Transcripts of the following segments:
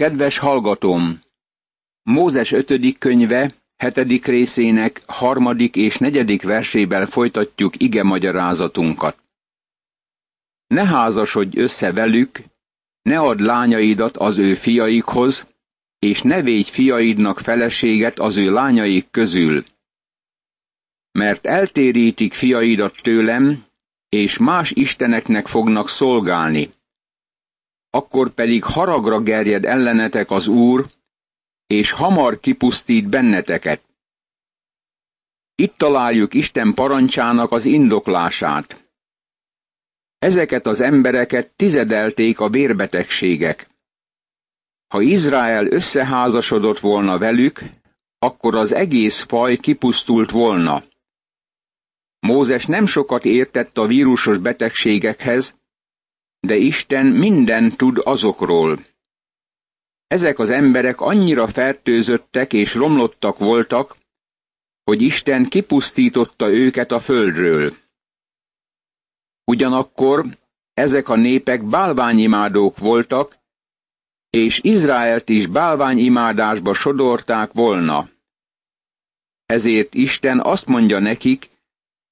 Kedves hallgatóm! Mózes ötödik könyve, hetedik részének harmadik és negyedik versében folytatjuk ige magyarázatunkat. Ne házasodj össze velük, ne add lányaidat az ő fiaikhoz, és ne védj fiaidnak feleséget az ő lányaik közül. Mert eltérítik fiaidat tőlem, és más isteneknek fognak szolgálni. Akkor pedig haragra gerjed ellenetek az Úr, és hamar kipusztít benneteket. Itt találjuk Isten parancsának az indoklását. Ezeket az embereket tizedelték a vérbetegségek. Ha Izrael összeházasodott volna velük, akkor az egész faj kipusztult volna. Mózes nem sokat értett a vírusos betegségekhez, de Isten minden tud azokról. Ezek az emberek annyira fertőzöttek és romlottak voltak, hogy Isten kipusztította őket a földről. Ugyanakkor ezek a népek bálványimádók voltak, és Izraelt is bálványimádásba sodorták volna. Ezért Isten azt mondja nekik,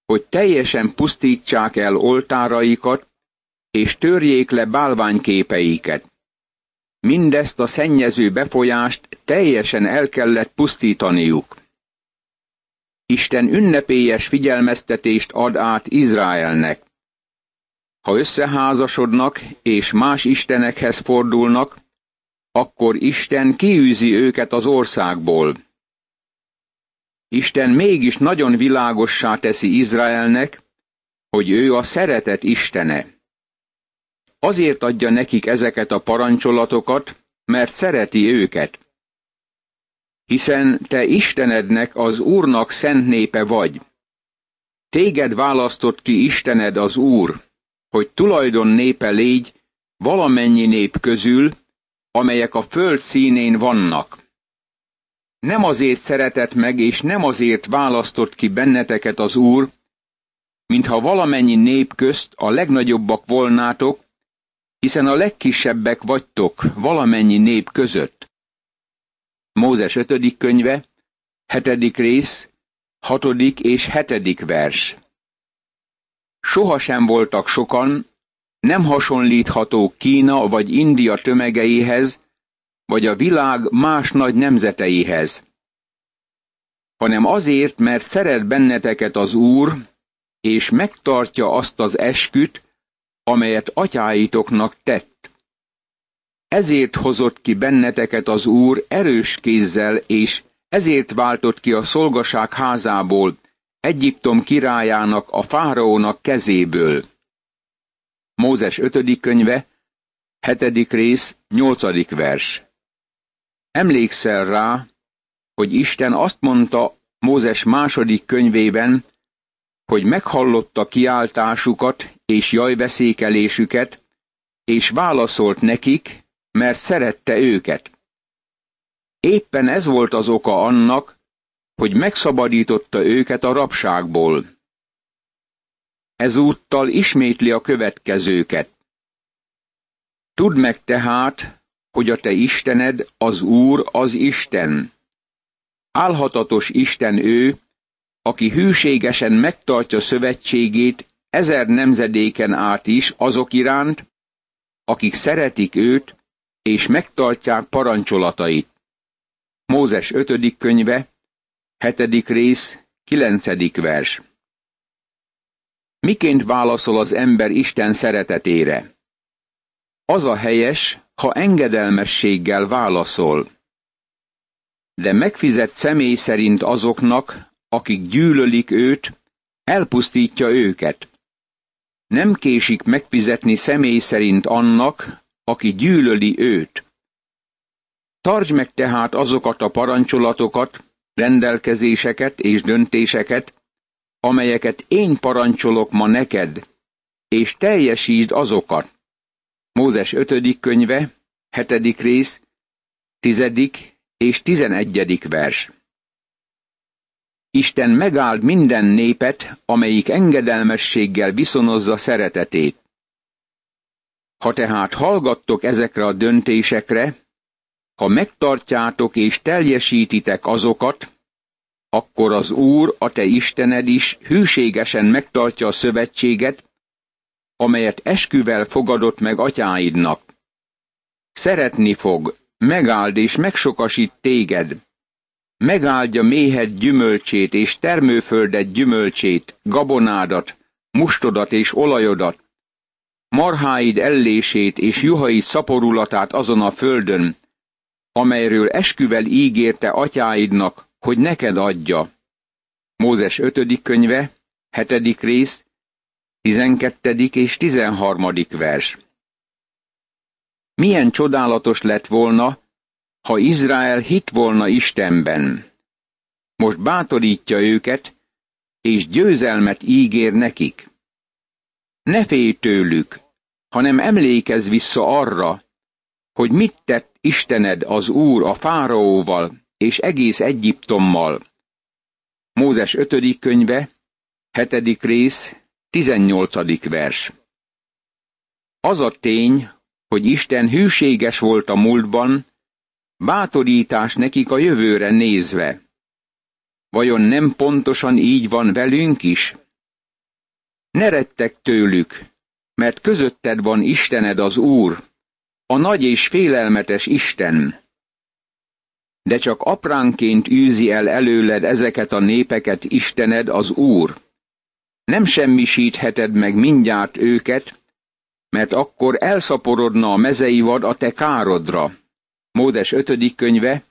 hogy teljesen pusztítsák el oltáraikat, és törjék le bálványképeiket. Mindezt a szennyező befolyást teljesen el kellett pusztítaniuk. Isten ünnepélyes figyelmeztetést ad át Izraelnek. Ha összeházasodnak és más istenekhez fordulnak, akkor Isten kiűzi őket az országból. Isten mégis nagyon világossá teszi Izraelnek, hogy ő a szeretet Istene. Azért adja nekik ezeket a parancsolatokat, mert szereti őket. Hiszen te Istenednek, az Úrnak szent népe vagy. Téged választott ki Istened az Úr, hogy tulajdon népe légy valamennyi nép közül, amelyek a föld színén vannak. Nem azért szeretett meg, és nem azért választott ki benneteket az Úr, mintha valamennyi nép közt a legnagyobbak volnátok, hiszen a legkisebbek vagytok valamennyi nép között. Mózes 5. könyve, 7. rész, 6. és 7. vers. Sohasem voltak sokan, nem hasonlítható Kína vagy India tömegeihez, vagy a világ más nagy nemzeteihez, hanem azért, mert szeret benneteket az Úr, és megtartja azt az esküt, amelyet atyáitoknak tett. Ezért hozott ki benneteket az Úr erős kézzel, és ezért váltott ki a szolgaság házából, Egyiptom királyának, a fáraónak kezéből. Mózes 5. könyve, 7. rész, 8. vers. Emlékszel rá, hogy Isten azt mondta Mózes második könyvében, hogy meghallotta kiáltásukat és jajveszékelésüket, és válaszolt nekik, mert szerette őket. Éppen ez volt az oka annak, hogy megszabadította őket a rabságból. Ezúttal ismétli a következőket. Tudd meg tehát, hogy a te Istened, az Úr, az Isten. Álhatatos Isten ő, aki hűségesen megtartja szövetségét ezer nemzedéken át is azok iránt, akik szeretik őt, és megtartják parancsolatait. Mózes 5. könyve, 7. rész, 9. vers. Miként válaszol az ember Isten szeretetére? Az a helyes, ha engedelmességgel válaszol. De megfizet személy szerint azoknak, akik gyűlölik őt, elpusztítja őket. Nem késik megfizetni személy szerint annak, aki gyűlöli őt. Tartsd meg tehát azokat a parancsolatokat, rendelkezéseket és döntéseket, amelyeket én parancsolok ma neked, és teljesítsd azokat. Mózes 5. könyve, 7. rész, 10. és 11. vers. Isten megáld minden népet, amelyik engedelmességgel viszonozza szeretetét. Ha tehát hallgattok ezekre a döntésekre, ha megtartjátok és teljesítitek azokat, akkor az Úr, a te Istened is hűségesen megtartja a szövetséget, amelyet esküvel fogadott meg atyáidnak. Szeretni fog, megáld és megsokasít téged, megáldja méhed gyümölcsét és termőföldet gyümölcsét, gabonádat, mustodat és olajodat, marháid ellését és juhai szaporulatát azon a földön, amelyről esküvel ígérte atyáidnak, hogy neked adja. Mózes 5. könyve, 7. rész, 12. és 13. vers. Milyen csodálatos lett volna, ha Izrael hit volna Istenben. Most bátorítja őket, és győzelmet ígér nekik. Ne félj tőlük, hanem emlékezz vissza arra, hogy mit tett Istened az Úr a fáraóval és egész Egyiptommal. Mózes 5. könyve, 7. rész, 18. vers. Az a tény, hogy Isten hűséges volt a múltban, bátorítás nekik a jövőre nézve. Vajon nem pontosan így van velünk is? Ne rettek tőlük, mert közötted van Istened az Úr, a nagy és félelmetes Isten. De csak apránként űzi el előled ezeket a népeket Istened az Úr. Nem semmisítheted meg mindjárt őket, mert akkor elszaporodna a mezei vad a te károdra. Módes 5. könyve,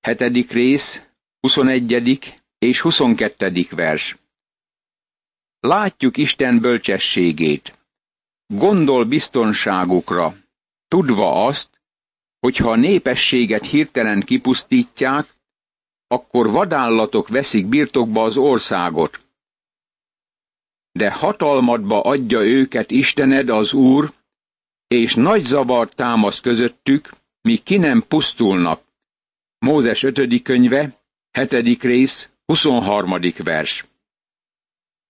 7. rész, 21. és 22. vers. Látjuk Isten bölcsességét. Gondol biztonságukra, tudva azt, hogyha a népességet hirtelen kipusztítják, akkor vadállatok veszik birtokba az országot. De hatalmadba adja őket Istened az Úr, és nagy zavar támasz közöttük, míg ki nem pusztulnak. Mózes 5. könyve, 7. rész, 23. vers.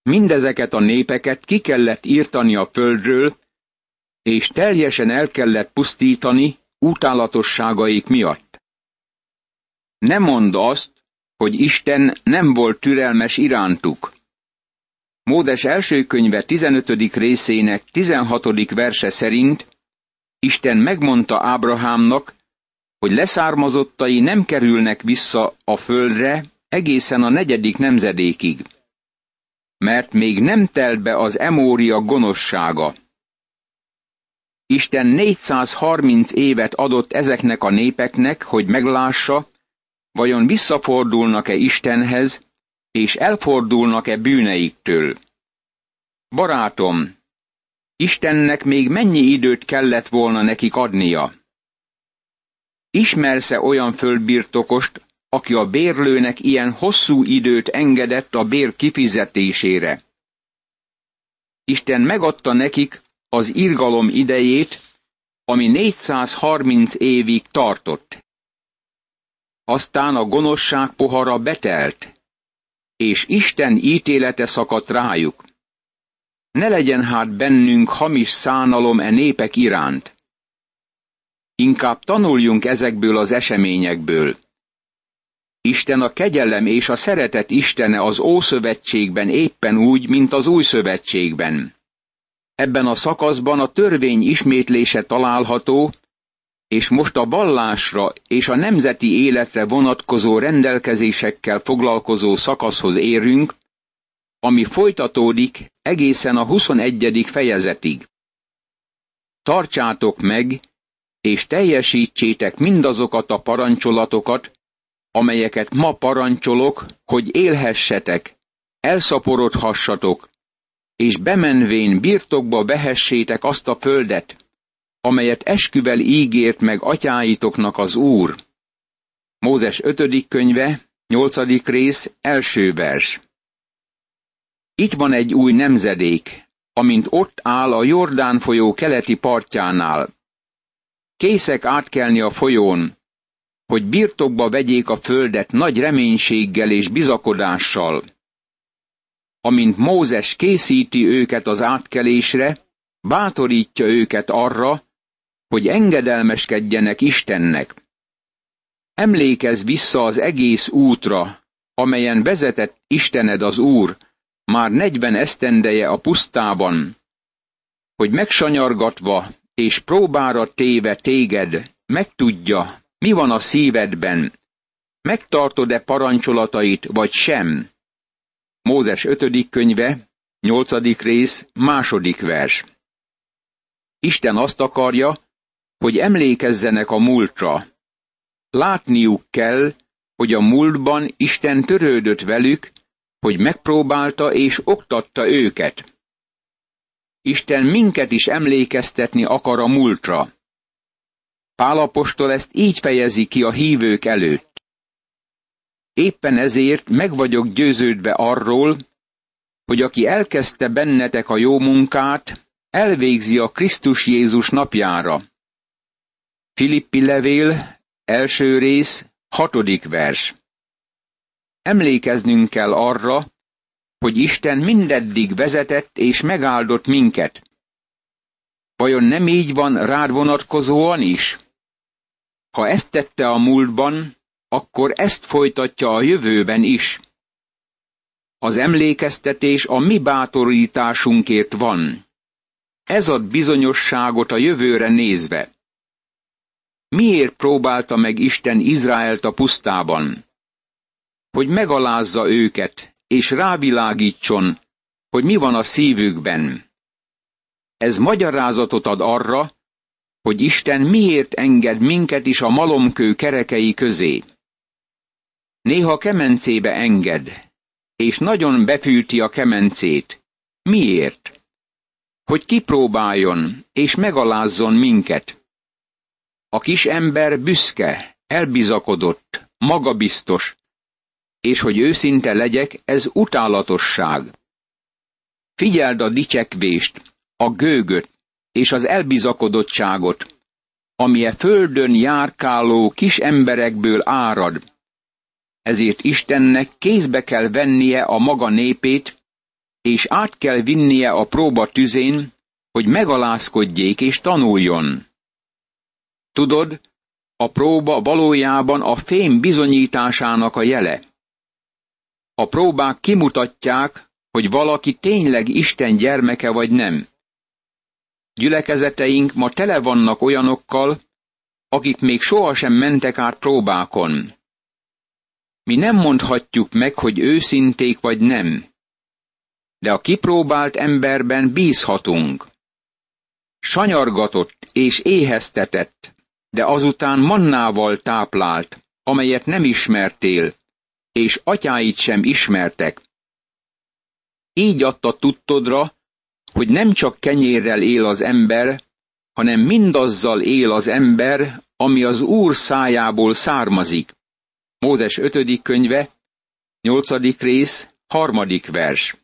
Mindezeket a népeket ki kellett írtani a földről, és teljesen el kellett pusztítani utálatosságaik miatt. Ne mondd azt, hogy Isten nem volt türelmes irántuk. Módes első könyve 15. részének 16. verse szerint Isten megmondta Ábrahámnak, hogy leszármazottai nem kerülnek vissza a földre egészen a negyedik nemzedékig, mert még nem telt be az emória gonoszsága. Isten 430 évet adott ezeknek a népeknek, hogy meglássa, vajon visszafordulnak-e Istenhez, és elfordulnak-e bűneiktől. Barátom, Istennek még mennyi időt kellett volna nekik adnia? Ismersz-e olyan földbirtokost, aki a bérlőnek ilyen hosszú időt engedett a bér kifizetésére? Isten megadta nekik az irgalom idejét, ami 430 évig tartott. Aztán a gonoszság pohara betelt, és Isten ítélete szakadt rájuk. Ne legyen hát bennünk hamis szánalom e népek iránt. Inkább tanuljunk ezekből az eseményekből. Isten a kegyelem és a szeretet Istene az Ószövetségben éppen úgy, mint az Új Szövetségben. Ebben a szakaszban a törvény ismétlése található, és most a vallásra és a nemzeti életre vonatkozó rendelkezésekkel foglalkozó szakaszhoz érünk, ami folytatódik egészen a 21. fejezetig. Tartsátok meg, és teljesítsétek mindazokat a parancsolatokat, amelyeket ma parancsolok, hogy élhessetek, elszaporodhassatok, és bemenvén birtokba vehessétek azt a földet, amelyet esküvel ígért meg atyáitoknak az Úr. Mózes 5. könyve, 8. rész, első vers. Itt van egy új nemzedék, amint ott áll a Jordán folyó keleti partjánál. Készek átkelni a folyón, hogy birtokba vegyék a földet nagy reménységgel és bizakodással. Amint Mózes készíti őket az átkelésre, bátorítja őket arra, hogy engedelmeskedjenek Istennek. Emlékezz vissza az egész útra, amelyen vezetett Istened az Úr, már negyven esztendeje a pusztában, hogy megsanyargatva és próbára téve téged, megtudja, mi van a szívedben, megtartod-e parancsolatait, vagy sem. Mózes 5. könyve, 8. rész, második vers. Isten azt akarja, hogy emlékezzenek a múltra. Látniuk kell, hogy a múltban Isten törődött velük, hogy megpróbálta és oktatta őket. Isten minket is emlékeztetni akar a múltra. Pálapostól ezt így fejezi ki a hívők előtt. Éppen ezért meg vagyok győződve arról, hogy aki elkezdte bennetek a jó munkát, elvégzi a Krisztus Jézus napjára. Filippi levél, első rész, hatodik vers. Emlékeznünk kell arra, hogy Isten mindeddig vezetett és megáldott minket. Vajon nem így van rád vonatkozóan is? Ha ezt tette a múltban, akkor ezt folytatja a jövőben is. Az emlékeztetés a mi bátorításunkért van. Ez ad bizonyosságot a jövőre nézve. Miért próbálta meg Isten Izraelt a pusztában? Hogy megalázza őket, és rávilágítson, hogy mi van a szívükben. Ez magyarázatot ad arra, hogy Isten miért enged minket is a malomkő kerekei közé. Néha kemencébe enged, és nagyon befűti a kemencét. Miért? Hogy kipróbáljon, és megalázzon minket. A kis ember büszke, elbizakodott, magabiztos, és hogy őszinte legyek, ez utálatosság. Figyeld a dicsekvést, a gőgöt és az elbizakodottságot, ami a földön járkáló kis emberekből árad. Ezért Istennek kézbe kell vennie a maga népét, és át kell vinnie a próba tüzén, hogy megalázkodjék és tanuljon. Tudod, a próba valójában a fém bizonyításának a jele. A próbák kimutatják, hogy valaki tényleg Isten gyermeke vagy nem. Gyülekezeteink ma tele vannak olyanokkal, akik még sohasem mentek át próbákon. Mi nem mondhatjuk meg, hogy őszinték vagy nem. De a kipróbált emberben bízhatunk. Sanyargatott és éheztetett, de azután mannával táplált, amelyet nem ismertél, és atyáit sem ismertek. Így adta tudtodra, hogy nem csak kenyérrel él az ember, hanem mindazzal él az ember, ami az Úr szájából származik. Mózes 5. könyve, 8. rész, 3. vers.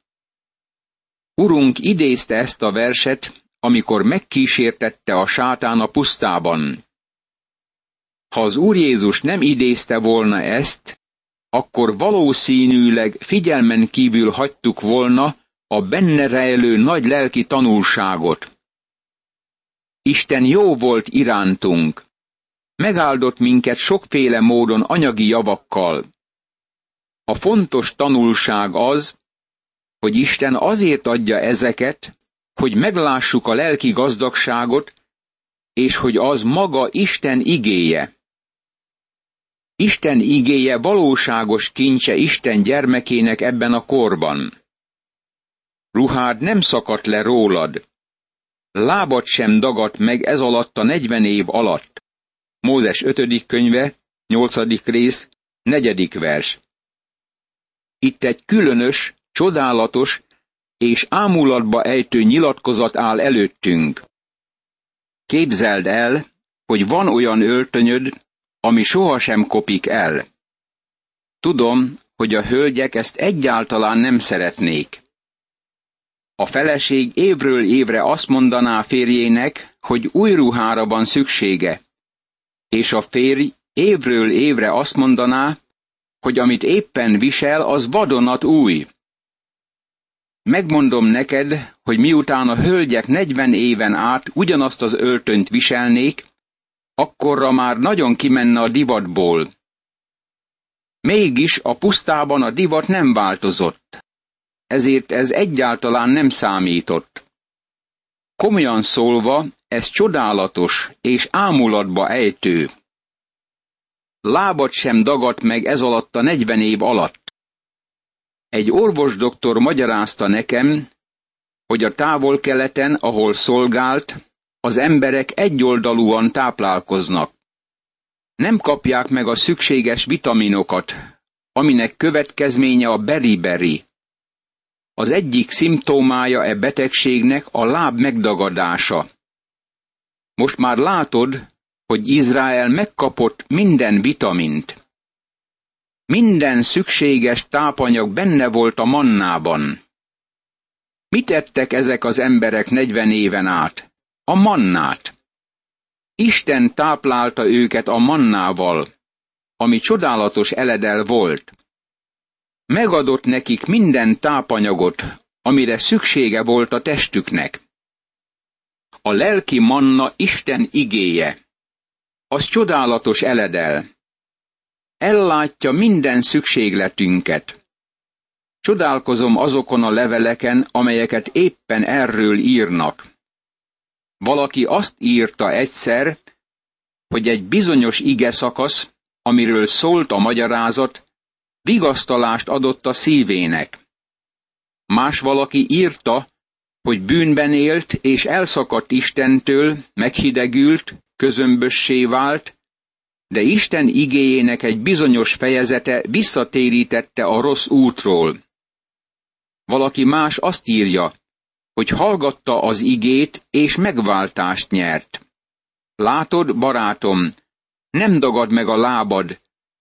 Urunk idézte ezt a verset, amikor megkísértette a sátán a pusztában. Ha az Úr Jézus nem idézte volna ezt, akkor valószínűleg figyelmen kívül hagytuk volna a benne rejlő nagy lelki tanulságot. Isten jó volt irántunk. Megáldott minket sokféle módon anyagi javakkal. A fontos tanulság az, hogy Isten azért adja ezeket, hogy meglássuk a lelki gazdagságot, és hogy az maga Isten igéje. Isten igéje valóságos kincse Isten gyermekének ebben a korban. Ruhád nem szakadt le rólad. Lábad sem dagadt meg ez alatt a negyven év alatt. Mózes 5. könyve, 8. rész, 4. vers. Itt egy különös, csodálatos és ámulatba ejtő nyilatkozat áll előttünk. Képzeld el, hogy van olyan öltönyöd, ami sohasem kopik el. Tudom, hogy a hölgyek ezt egyáltalán nem szeretnék. A feleség évről évre azt mondaná férjének, hogy új ruhára van szüksége, és a férj évről évre azt mondaná, hogy amit éppen visel, az vadonat új. Megmondom neked, hogy miután a hölgyek negyven éven át ugyanazt az öltönyt viselnék, akkorra már nagyon kimenne a divatból, Mégis a pusztában a divat nem változott. Ezért ez egyáltalán nem számított. Komolyan szólva, ez csodálatos és ámulatba ejtő. Lábat sem dagadt meg ez alatt a negyven év alatt. Egy orvosdoktor magyarázta nekem, hogy a távol-keleten, ahol szolgált, az emberek egyoldalúan táplálkoznak. Nem kapják meg a szükséges vitaminokat, aminek következménye a beriberi. Az egyik szimptomája e betegségnek a láb megdagadása. Most már látod, hogy Izrael megkapott minden vitamint. Minden szükséges tápanyag benne volt a mannában. Mit ettek ezek az emberek negyven éven át? A mannát. Isten táplálta őket a mannával, ami csodálatos eledel volt. Megadott nekik minden tápanyagot, amire szüksége volt a testüknek. A lelki manna Isten igéje. Az csodálatos eledel. Ellátja minden szükségletünket. Csodálkozom azokon a leveleken, amelyeket éppen erről írnak. Valaki azt írta egyszer, hogy egy bizonyos ige szakasz, amiről szólt a magyarázat, vigasztalást adott a szívének. Más valaki írta, hogy bűnben élt és elszakadt Istentől, meghidegült, közömbössé vált, de Isten igéjének egy bizonyos fejezete visszatérítette a rossz útról. Valaki más azt írja, hogy hallgatta az igét, és megváltást nyert. Látod, barátom, nem dagad meg a lábad,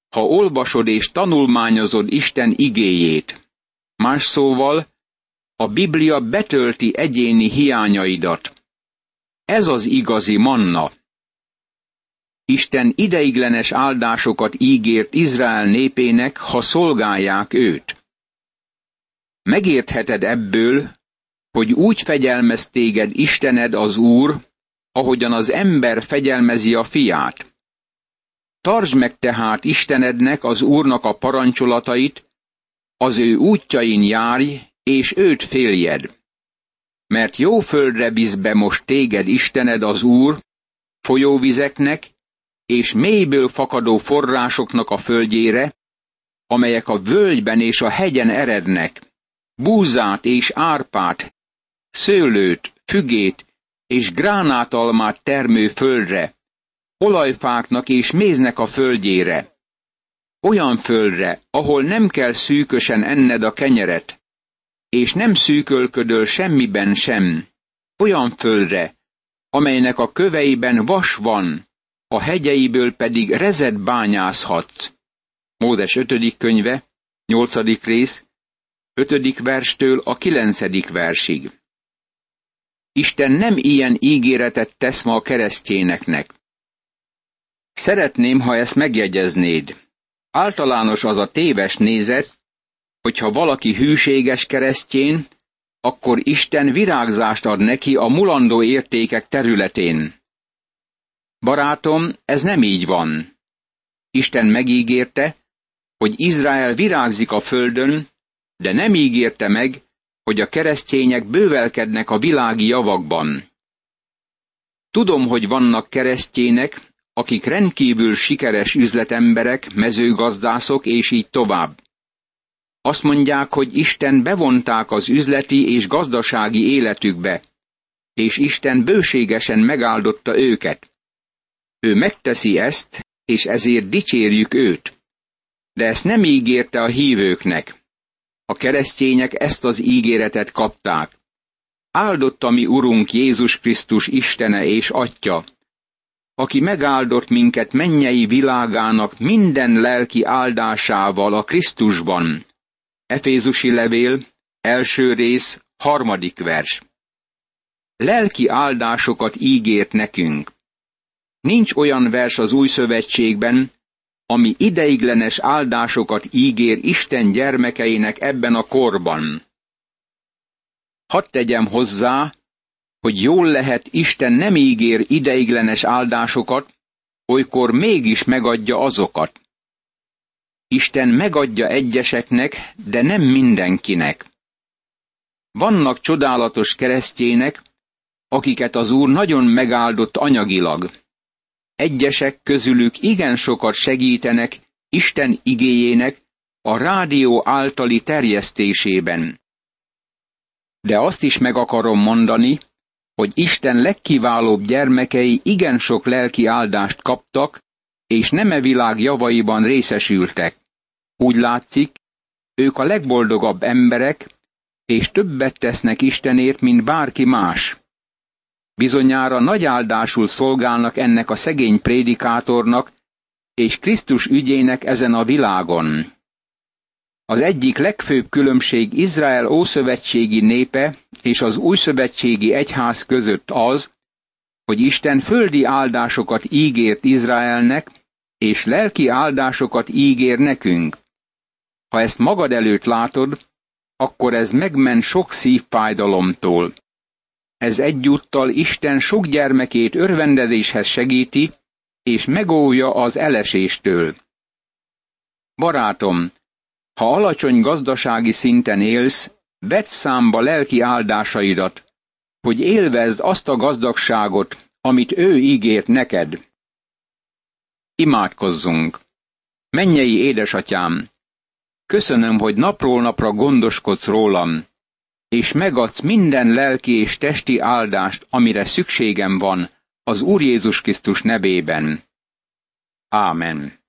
ha olvasod és tanulmányozod Isten igéjét. Más szóval, a Biblia betölti egyéni hiányaidat. Ez az igazi manna. Isten ideiglenes áldásokat ígért Izrael népének, ha szolgálják őt. Megértheted ebből, hogy úgy fegyelmez téged Istened az Úr, ahogyan az ember fegyelmezi a fiát. Tartsd meg tehát Istenednek, az Úrnak a parancsolatait, az ő útjain járj, és őt féljed. Mert jó földre visz be most téged Istened az Úr, folyóvizeknek, és mélyből fakadó forrásoknak a földjére, amelyek a völgyben és a hegyen erednek, búzát és árpát, szőlőt, fügét és gránátalmát termő földre, olajfáknak és méznek a földjére. Olyan földre, ahol nem kell szűkösen enned a kenyeret, és nem szűkölködöl semmiben sem. Olyan földre, amelynek a köveiben vas van, a hegyeiből pedig rezet bányázhatsz. Módes 5. könyve, 8. rész, 5. verstől a 9. versig. Isten nem ilyen ígéretet tesz ma a keresztjéneknek. Szeretném, ha ezt megjegyeznéd. Általános az a téves nézet, hogyha valaki hűséges keresztjén, akkor Isten virágzást ad neki a mulandó értékek területén. Barátom, ez nem így van. Isten megígérte, hogy Izrael virágzik a földön, de nem ígérte meg, hogy a keresztények bővelkednek a világi javakban. Tudom, hogy vannak keresztjének, akik rendkívül sikeres üzletemberek, mezőgazdászok és így tovább. Azt mondják, hogy Isten bevonták az üzleti és gazdasági életükbe, és Isten bőségesen megáldotta őket. Ő megteszi ezt, és ezért dicsérjük őt. De ezt nem ígérte a hívőknek. A keresztények ezt az ígéretet kapták. Áldotta mi Urunk Jézus Krisztus Istene és Atya, aki megáldott minket mennyei világának minden lelki áldásával a Krisztusban. Efézusi levél, első rész, harmadik vers. Lelki áldásokat ígért nekünk. Nincs olyan vers az új szövetségben, ami ideiglenes áldásokat ígér Isten gyermekeinek ebben a korban. Hadd tegyem hozzá, hogy jól lehet Isten nem ígér ideiglenes áldásokat, olykor mégis megadja azokat. Isten megadja egyeseknek, de nem mindenkinek. Vannak csodálatos keresztjének, akiket az Úr nagyon megáldott anyagilag. Egyesek közülük igen sokat segítenek Isten igéjének a rádió általi terjesztésében. De azt is meg akarom mondani, hogy Isten legkiválóbb gyermekei igen sok lelki áldást kaptak, és neme világ javaiban részesültek. Úgy látszik, ők a legboldogabb emberek, és többet tesznek Istenért, mint bárki más. Bizonyára nagy áldásul szolgálnak ennek a szegény prédikátornak és Krisztus ügyének ezen a világon. Az egyik legfőbb különbség Izrael ószövetségi népe és az újszövetségi egyház között az, hogy Isten földi áldásokat ígért Izraelnek, és lelki áldásokat ígér nekünk. Ha ezt magad előtt látod, akkor ez megmen sok szívfájdalomtól. Ez egyúttal Isten sok gyermekét örvendezéshez segíti, és megóvja az eleséstől. Barátom, ha alacsony gazdasági szinten élsz, vedd számba lelki áldásaidat, hogy élvezd azt a gazdagságot, amit ő ígért neked. Imádkozzunk! Mennyei édesatyám! Köszönöm, hogy napról napra gondoskodsz rólam, és megadsz minden lelki és testi áldást, amire szükségem van, az Úr Jézus Krisztus nevében. Ámen.